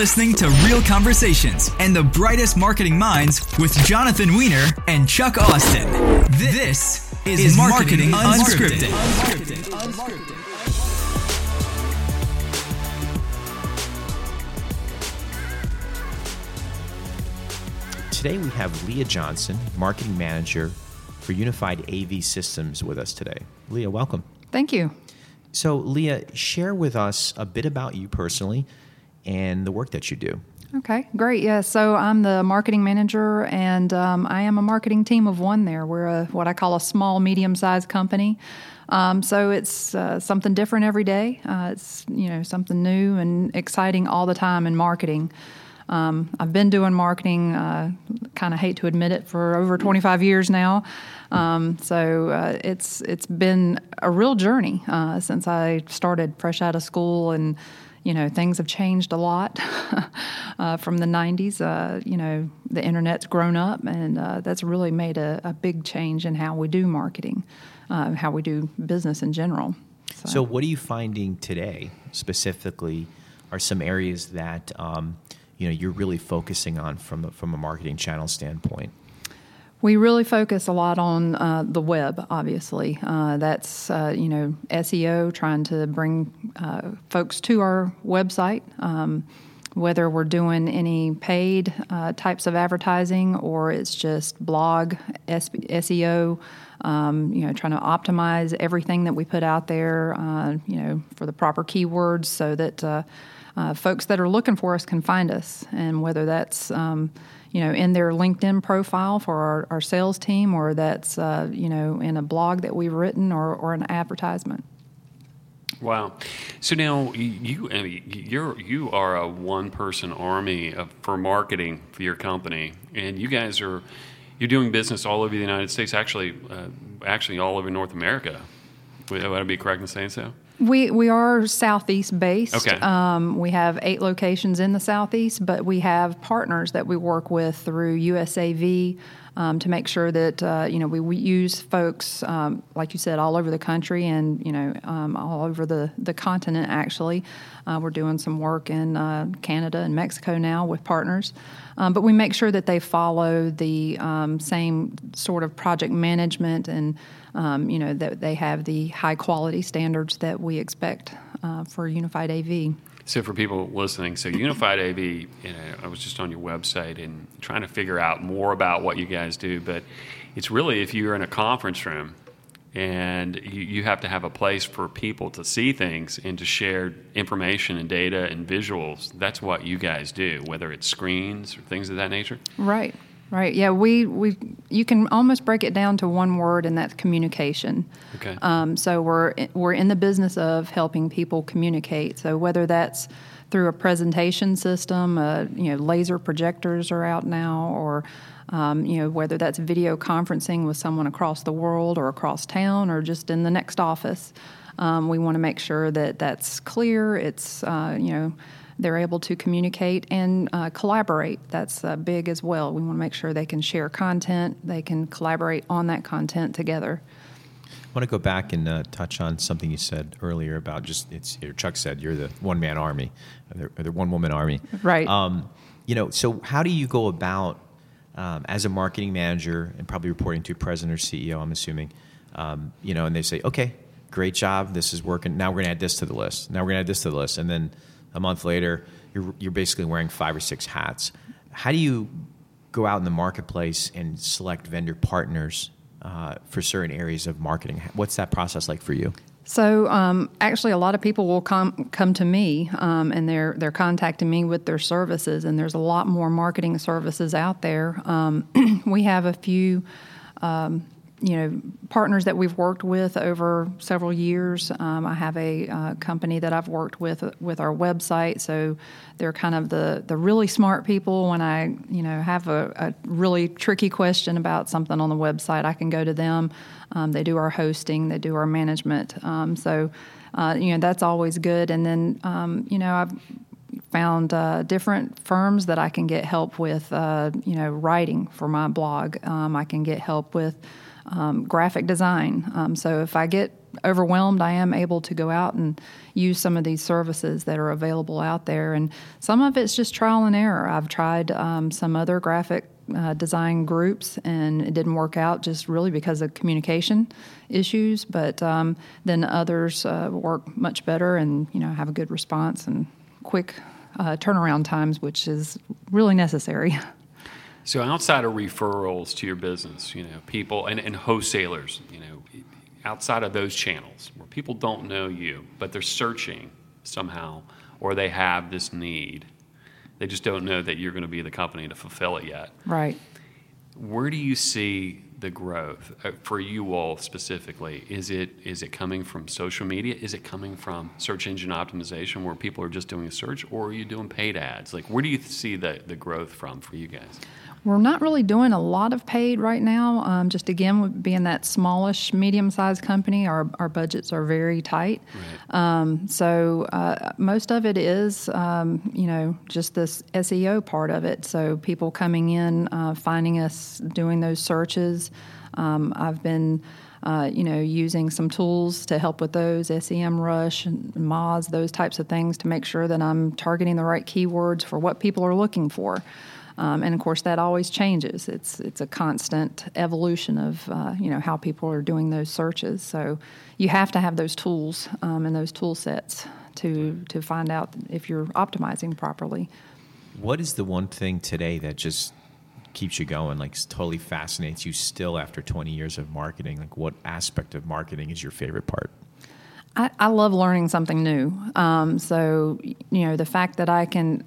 listening to Real Conversations and the brightest marketing minds with Jonathan Weiner and Chuck Austin. This is, is Marketing, Unscripted. Unscripted. Unscripted. Today we have Lea Johnson, Marketing Manager for Unified AV Systems, with us today. Lea, welcome. Thank you. So, Lea, share with us a bit about you personally and the work that you do. Okay, great. Yeah, so I'm the marketing manager, and um, I am a marketing team of one there. We're a, what I call a small, medium sized company. Um, so it's uh, something different every day. Uh, it's you know something new and exciting all the time in marketing. Um, I've been doing marketing, uh, kind of hate to admit it, for over 25 years now. Um, so uh, it's it's been a real journey uh, since I started fresh out of school and you know, things have changed a lot uh, from the 90s. Uh, you know, the internet's grown up, and uh, that's really made a, a, big change in how we do marketing, uh, how we do business in general. So. so. what are you finding today specifically? Are some areas that um, you know you're really focusing on from a, from a marketing channel standpoint? We really focus a lot on uh, the web, obviously. Uh, that's, uh, you know, SEO, trying to bring uh, folks to our website, um, whether we're doing any paid uh, types of advertising or it's just blog SEO, um, you know, trying to optimize everything that we put out there, uh, you know, for the proper keywords so that folks that are looking for us can find us. And whether that's, um, you know, in their LinkedIn profile for our, our sales team, or that's uh, you know in a blog that we've written, or, or an advertisement. Wow. So now you you're you are a one person army of, for marketing for your company, and you guys are you're doing business all over the United States. Actually, uh, actually all over North America. Would, would I be correct in saying so? We we are southeast based. Okay. Um, we have eight locations in the southeast, but we have partners that we work with through USAV um, to make sure that uh, you know we, we use folks um, like you said all over the country and you know um, all over the the continent. Actually, uh, we're doing some work in uh, Canada and Mexico now with partners. Um, but we make sure that they follow the um, same sort of project management and um, you know that they have the high quality standards that we expect uh, for Unified AV. So for people listening, so Unified AV, you know, I was just on your website and trying to figure out more about what you guys do, but it's really if you're in a conference room and you, you have to have a place for people to see things and to share information and data and visuals. That's what you guys do, whether it's screens or things of that nature. Right. Right. Yeah. We we you can almost break it down to one word, and that's communication. Okay. Um, so we're we're in the business of helping people communicate. So whether that's through a presentation system, uh, you know, laser projectors are out now, or um, you know, whether that's video conferencing with someone across the world or across town or just in the next office. Um, we want to make sure that that's clear. It's uh, you know they're able to communicate and uh, collaborate. That's uh, big as well. We want to make sure they can share content, they can collaborate on that content together. I want to go back and uh, touch on something you said earlier about just it's Chuck said you're the one man army, or the, one woman army, right? Um, you know, so how do you go about um, as a marketing manager and probably reporting to president or CEO? I'm assuming, um, you know, and they say, okay, great job, this is working. Now we're going to add this to the list. Now we're going to add this to the list, and then a month later, you're, you're basically wearing five or six hats. How do you go out in the marketplace and select vendor partners uh, for certain areas of marketing? What's that process like for you? So um, actually, a lot of people will come come to me, um, and they're they're contacting me with their services. And there's a lot more marketing services out there. Um, we have a few um, you know partners that we've worked with over several years. Um, I have a uh, company that I've worked with with our website, so they're kind of the the really smart people. When I you know have a, a really tricky question about something on the website, I can go to them. Um, they do our hosting, they do our management. Um, so uh, you know that's always good. And then um, you know I've found uh, different firms that I can get help with, uh, you know, writing for my blog. Um, I can get help with um, graphic design. Um, so if I get overwhelmed, I am able to go out and use some of these services that are available out there. And some of it's just trial and error. I've tried um, some other graphic uh, design groups, and it didn't work out just really because of communication issues. But um, then others uh, work much better, and you know have a good response and quick uh, turnaround times, which is really necessary. So outside of referrals to your business, you know, people and, and wholesalers, you know, outside of those channels where people don't know you, but they're searching somehow, or they have this need, they just don't know that you're going to be the company to fulfill it yet. Right. Where do you see the growth uh, for you all specifically? Is it is it coming from social media? Is it coming from search engine optimization where people are just doing a search, or are you doing paid ads? Like, where do you see the the growth from for you guys? We're not really doing a lot of paid right now. Um, just again, being that smallish, medium sized company, our, our budgets are very tight. Right. Um, so uh, most of it is, um, you know, just this SEO part of it. So people coming in, uh, finding us, doing those searches. Um, I've been. Uh, you know, using some tools to help with those, SEMrush and Moz, those types of things to make sure that I'm targeting the right keywords for what people are looking for. Um, and of course, that always changes. It's it's a constant evolution of uh, you know how people are doing those searches. So you have to have those tools um, and those tool sets to to find out if you're optimizing properly. What is the one thing today that just keeps you going? Like totally fascinates you still after 20 years of marketing? Like what aspect of marketing is your favorite part? I, I love learning something new. Um, so you know the fact that I can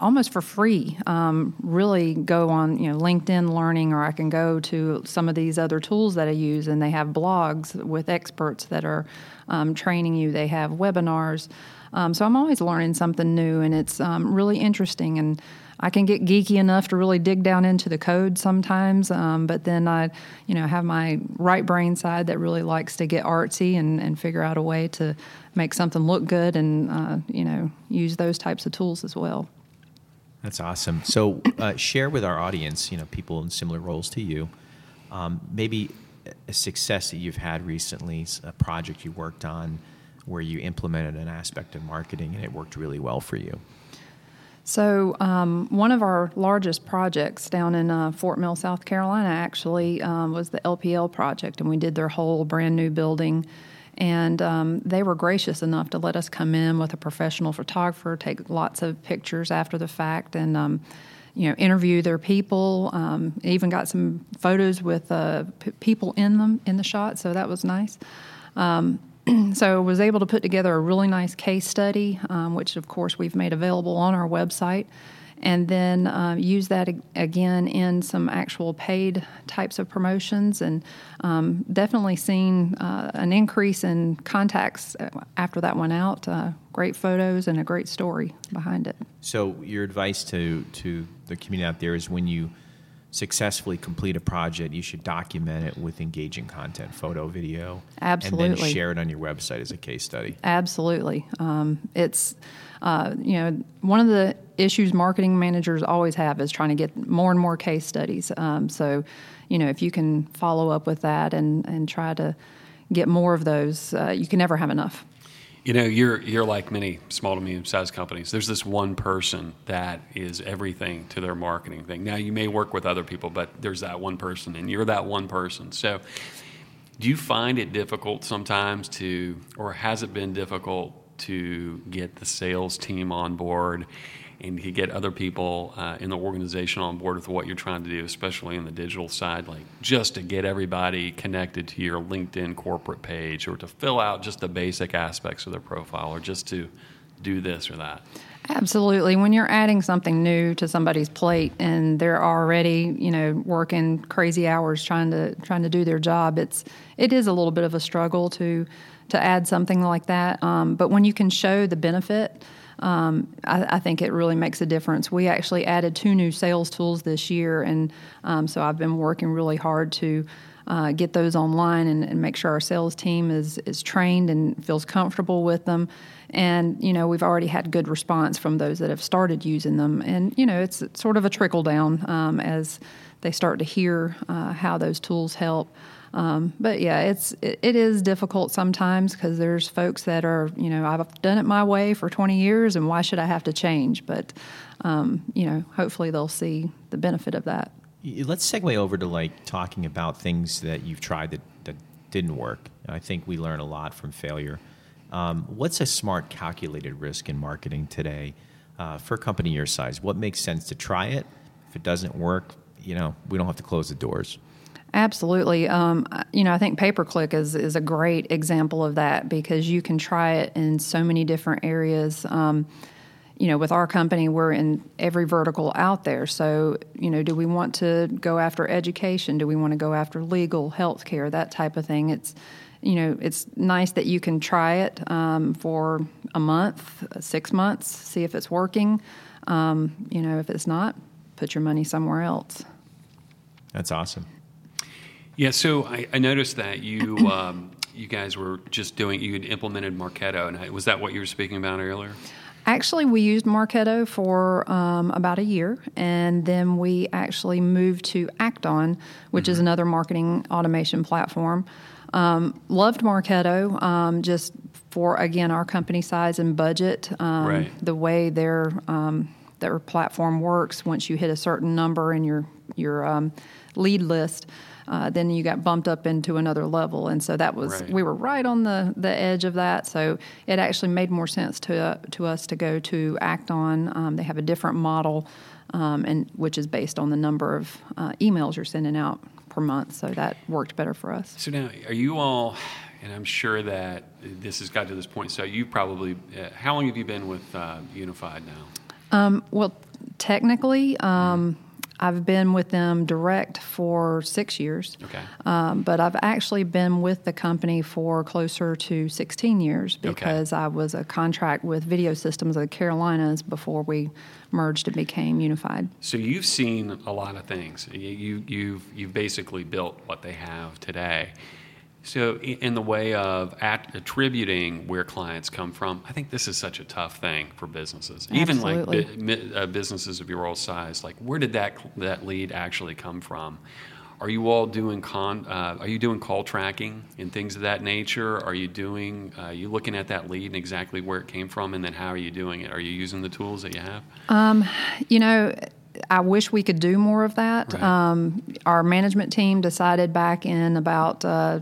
almost for free um, really go on you know linkedin learning or i can go to some of these other tools that i use and they have blogs with experts that are um, training you they have webinars um, so i'm always learning something new and it's um, really interesting and I can get geeky enough to really dig down into the code sometimes, um, but then I, you know, have my right brain side that really likes to get artsy and, and figure out a way to make something look good and, uh, you know, use those types of tools as well. That's awesome. So, uh, share with our audience, you know, people in similar roles to you, um, maybe a success that you've had recently, a project you worked on where you implemented an aspect of marketing and it worked really well for you. So, um, one of our largest projects down in uh, Fort Mill, South Carolina, actually um, was the LPL project, and we did their whole brand new building and um, they were gracious enough to let us come in with a professional photographer, take lots of pictures after the fact, and um, you know interview their people. Um, even got some photos with uh, p- people in them in the shot, so that was nice. Um, so was able to put together a really nice case study, um, which of course we've made available on our website and then uh, use that again in some actual paid types of promotions and um, definitely seen uh, an increase in contacts after that went out uh, great photos and a great story behind it. So your advice to, to the community out there is when you successfully complete a project, you should document it with engaging content, photo, video, absolutely, and then share it on your website as a case study. Absolutely, um, it's uh, you know one of the issues marketing managers always have is trying to get more and more case studies. Um, so, you know, if you can follow up with that and and try to get more of those, uh, you can never have enough. You know, you're you're like many small to medium sized companies. There's this one person that is everything to their marketing thing. Now you may work with other people, but there's that one person, and you're that one person. So, do you find it difficult sometimes to, or has it been difficult to get the sales team on board? And to get other people uh, in the organization on board with what you're trying to do, especially in the digital side, like just to get everybody connected to your LinkedIn corporate page or to fill out just the basic aspects of their profile or just to do this or that. Absolutely. When you're adding something new to somebody's plate and they're already, you know, working crazy hours trying to trying to do their job, it's it is a little bit of a struggle to to add something like that. Um, but when you can show the benefit um, I, I, think it really makes a difference. We actually added two new sales tools this year, and um, so I've been working really hard to uh, get those online and, and, make sure our sales team is is trained and feels comfortable with them. And you know, we've already had good response from those that have started using them. And you know, it's, sort of a trickle down um, as they start to hear uh, how those tools help. Um, but yeah, it's it, it is difficult sometimes because there's folks that are you know I've done it my way for 20 years and why should I have to change? But um, you know, hopefully they'll see the benefit of that. Let's segue over to like talking about things that you've tried that, that didn't work. I think we learn a lot from failure. Um, what's a smart, calculated risk in marketing today uh, for a company your size? What makes sense to try it? If it doesn't work, you know, we don't have to close the doors. Absolutely. Um, you know, I think pay per click is, is a great example of that because you can try it in so many different areas. Um, you know, with our company, we're in every vertical out there. So, you know, do we want to go after education? Do we want to go after legal, healthcare, that type of thing? It's, you know, it's nice that you can try it um, for a month, six months, see if it's working. Um, you know, if it's not, put your money somewhere else. That's awesome. Yeah, so I, I noticed that you um, you guys were just doing you had implemented Marketo, and was that what you were speaking about earlier? Actually, we used Marketo for um, about a year, and then we actually moved to Act-On, which mm-hmm. is another marketing automation platform. Um, loved Marketo, um, just for again our company size and budget. Um, right. The way their um, their platform works, once you hit a certain number in your your um, lead list uh, then you got bumped up into another level. And so that was, right. we were right on the, the edge of that. So it actually made more sense to, uh, to us to go to Act-On. Um, they have a different model, um, and which is based on the number of uh, emails you're sending out per month. So that worked better for us. So now, are you all, and I'm sure that this has got to this point, so you probably, uh, how long have you been with uh, Unified now? Um, well, technically, um, I've been with them direct for six years. Okay. Um, but I've actually been with the company for closer to 16 years because okay. I was a contract with Video Systems of the Carolinas before we merged and became unified. So you've seen a lot of things. You, you've, you've basically built what they have today. So, in the way of attributing where clients come from, I think this is such a tough thing for businesses, Absolutely. even like uh, businesses of your old size. Like, where did that that lead actually come from? Are you all doing con? Uh, are you doing call tracking and things of that nature? Are you doing? Uh, you looking at that lead and exactly where it came from, and then how are you doing it? Are you using the tools that you have? Um, you know I wish we could do more of that. Right. Um, our management team decided back in about uh,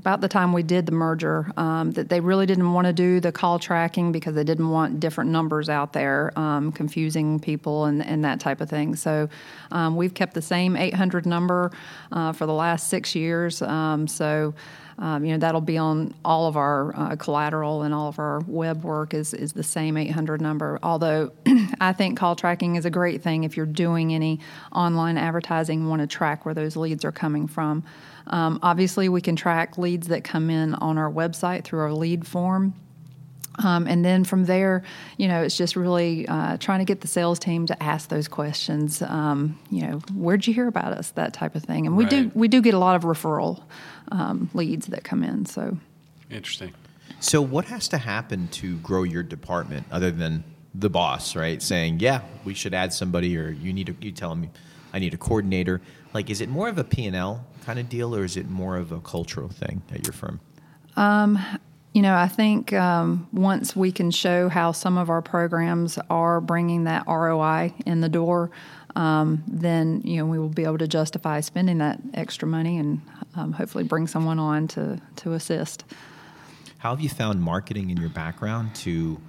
about the time we did the merger um, that they really didn't want to do the call tracking because they didn't want different numbers out there um, confusing people and, and, that type of thing. So um, we've kept the same 800 number uh, for the last six years. Um, so um, you know that'll be on all of our uh, collateral and all of our web work is is the same 800 number. Although I think call tracking is a great thing if you're doing any online advertising, want to track where those leads are coming from. Um, obviously, we can track leads that come in on our website through our lead form. Um, and then from there, you know, it's just really uh, trying to get the sales team to ask those questions. Um, you know, where'd you hear about us? That type of thing. And we right. do we do get a lot of referral um, leads that come in. So interesting. So what has to happen to grow your department other than the boss, right? Saying, yeah, we should add somebody, or you need to, you tell me, I need a coordinator. Like, is it more of a P and L kind of deal, or is it more of a cultural thing at your firm? Um, you know, I think um, once we can show how some of our programs are bringing that ROI in the door, um, then you know we will be able to justify spending that extra money and um, hopefully bring someone on to to assist. How have you found marketing in your background to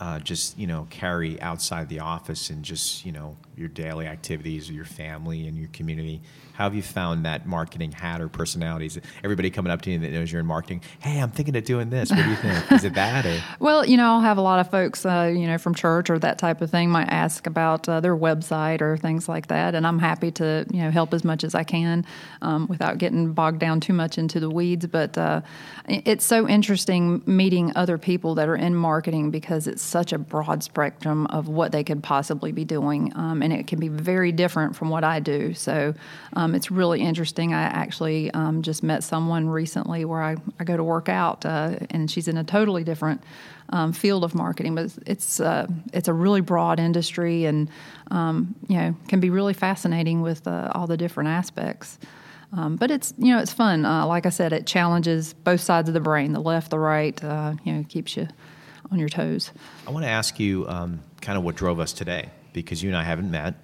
uh, just you know carry outside the office and just you know your daily activities, or your family, and your community? How have you found that marketing hat or personalities? Everybody coming up to you that knows you're in marketing. Hey, I'm thinking of doing this. What do you think? Is it that? Or? Well, you know, I'll have a lot of folks, uh, you know, from church or that type of thing might ask about uh, their website or things like that, and I'm happy to you know help as much as I can um, without getting bogged down too much into the weeds. But uh, it's so interesting meeting other people that are in marketing because it's such a broad spectrum of what they could possibly be doing, um, and it can be very different from what I do. So um, it's really interesting. I actually um, just met someone recently where I, I go to work out, uh, and she's in a totally different um, field of marketing, but it's uh, it's a really broad industry, and um, you know can be really fascinating with uh, all the different aspects. Um, but it's you know it's fun. Uh, like I said, it challenges both sides of the brain, the left, the right. Uh, you know, keeps you on your toes. I want to ask you um, kind of what drove us today because you and I haven't met.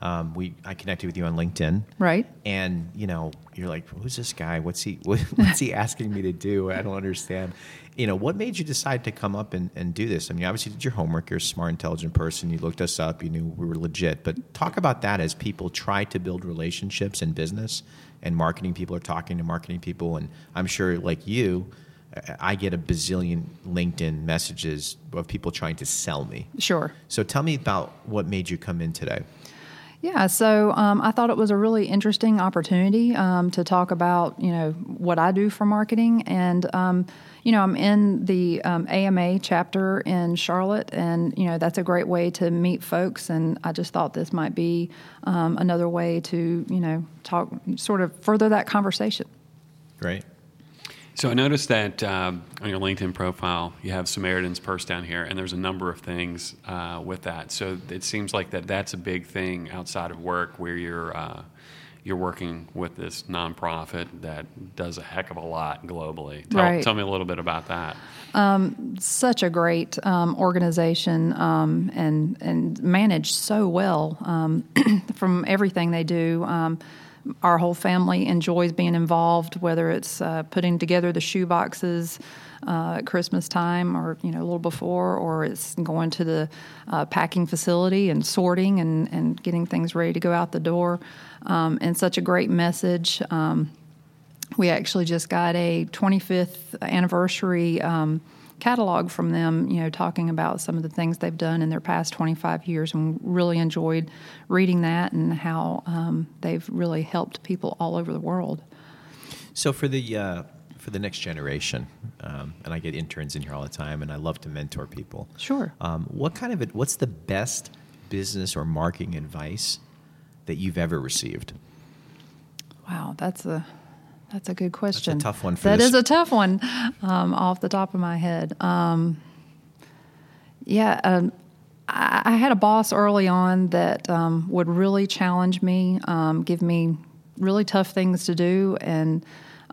Um, we I connected with you on LinkedIn, right? And you know, you're like, who's this guy? What's he what, What's he asking me to do? I don't understand. You know, what made you decide to come up and, and do this? I mean, obviously, you did your homework. You're a smart, intelligent person. You looked us up. You knew we were legit. But talk about that as people try to build relationships in business, and marketing people are talking to marketing people. And I'm sure, like you, I get a bazillion LinkedIn messages of people trying to sell me. Sure. So tell me about what made you come in today. Yeah, so um, I thought it was a really interesting opportunity um, to talk about you know what I do for marketing, and um, you know I'm in the AMA um, chapter in Charlotte, and you know that's a great way to meet folks, and I just thought this might be um, another way to you know talk, sort of further that conversation. Great. So I noticed that um, on your LinkedIn profile, you have Samaritan's Purse down here, and there's a number of things uh, with that. So it seems like that that's a big thing outside of work, where you're uh, you're working with this nonprofit that does a heck of a lot globally. Tell, right. tell me a little bit about that. Um, such a great um, organization um, and and managed so well um, from everything they do um, our whole family enjoys being involved, whether it's uh, putting together the shoe boxes uh, at Christmas time or you know a little before, or it's going to the uh, packing facility and sorting and, and getting things ready to go out the door. Um, and such a great message. Um, we actually just got a 25th anniversary. Um, catalog from them, you know, talking about some of the things they've done in their past 25 years, and really enjoyed reading that and how um, they've really helped people all over the world. So for the uh, for the next generation, um, and I get interns in here all the time, and I love to mentor people. Sure. Um, what kind of what's the best business or marketing advice that you've ever received? Wow, that's a that's a good question. That's a tough one. For That this. is a tough one, um, off the top of my head. Um, yeah, um, I, I, had a boss early on that um, would really challenge me, um, give me really tough things to do, and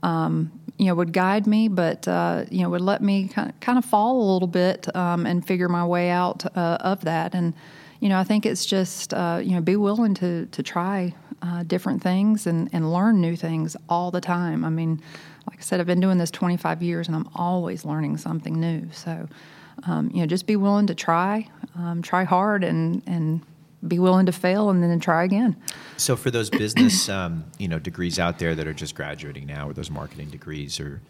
um, you know would guide me, but uh, you know would let me kind of, kind of fall a little bit um, and figure my way out uh, of that. And you know, I think it's just uh, you know be willing to to try uh, different things and, and learn new things all the time. I mean, like I said, I've been doing this 25 years and I'm always learning something new. So, um, you know, just be willing to try, um, try hard, and and be willing to fail and then try again. So, for those business, um, you know, degrees out there that are just graduating now, or those marketing degrees, or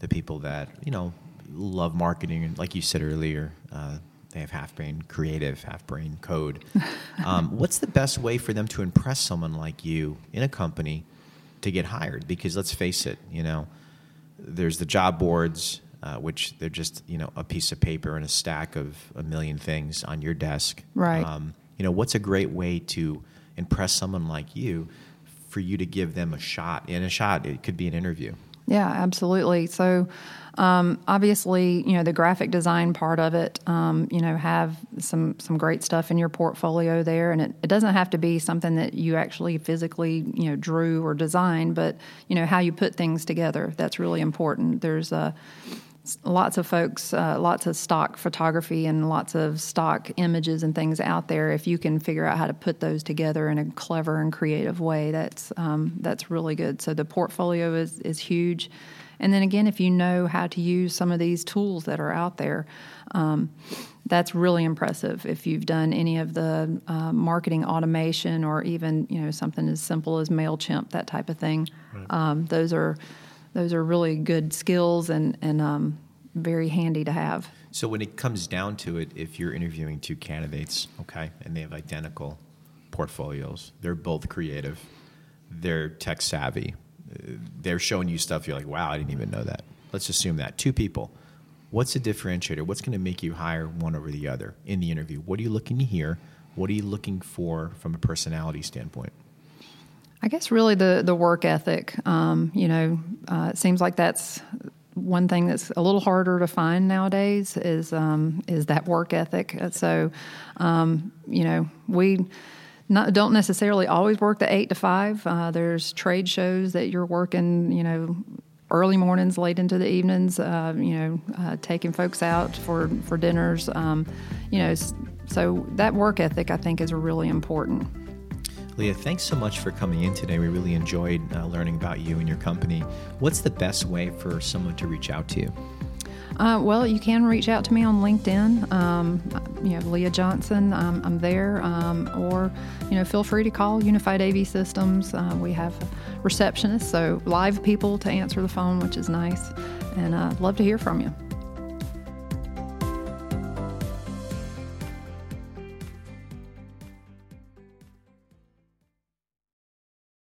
the people that you know love marketing, like you said earlier, uh, they have half brain creative, half brain code. Um, what's the best way for them to impress someone like you in a company to get hired? Because let's face it, you know, there's the job boards, uh, which they're just you know a piece of paper and a stack of a million things on your desk. Right. Um, you know, what's a great way to impress someone like you for you to give them a shot? And a shot, it could be an interview. Yeah, absolutely. So, um, obviously, you know the graphic design part of it. Um, you know, have some some great stuff in your portfolio there, and it, it doesn't have to be something that you actually physically you know drew or designed, but you know how you put things together. That's really important. There's a lots of folks, uh, lots of stock photography and lots of stock images and things out there. If you can figure out how to put those together in a clever and creative way, that's um, that's really good. So the portfolio is is huge. And then again, if you know how to use some of these tools that are out there, um, that's really impressive. If you've done any of the uh, marketing automation or even you know something as simple as Mailchimp, that type of thing, right. um, those are those are really good skills and and um, very handy to have. So when it comes down to it, if you're interviewing two candidates, okay, and they have identical portfolios, they're both creative, they're tech savvy, uh, they're showing you stuff you're like, wow, I didn't even know that. Let's assume that two people. What's the differentiator? What's going to make you hire one over the other in the interview? What are you looking to hear? What are you looking for from a personality standpoint? I guess really the the work ethic. Um, you know, uh, it seems like that's one thing that's a little harder to find nowadays is um, is that work ethic. So, um, you know, we. Not, don't necessarily always work the eight to five. Uh, there's trade shows that you're working, you know, early mornings, late into the evenings. Uh, you know, uh, taking folks out for for dinners. Um, you know, so that work ethic I think is really important. Lea, thanks so much for coming in today. We really enjoyed uh, learning about you and your company. What's the best way for someone to reach out to you? Uh, well, you can reach out to me on LinkedIn. Um, you know, Lea Johnson, um, I'm there. Um, or, you know, feel free to call Unified AV Systems. Uh, we have receptionists, so live people to answer the phone, which is nice. And uh, love to hear from you.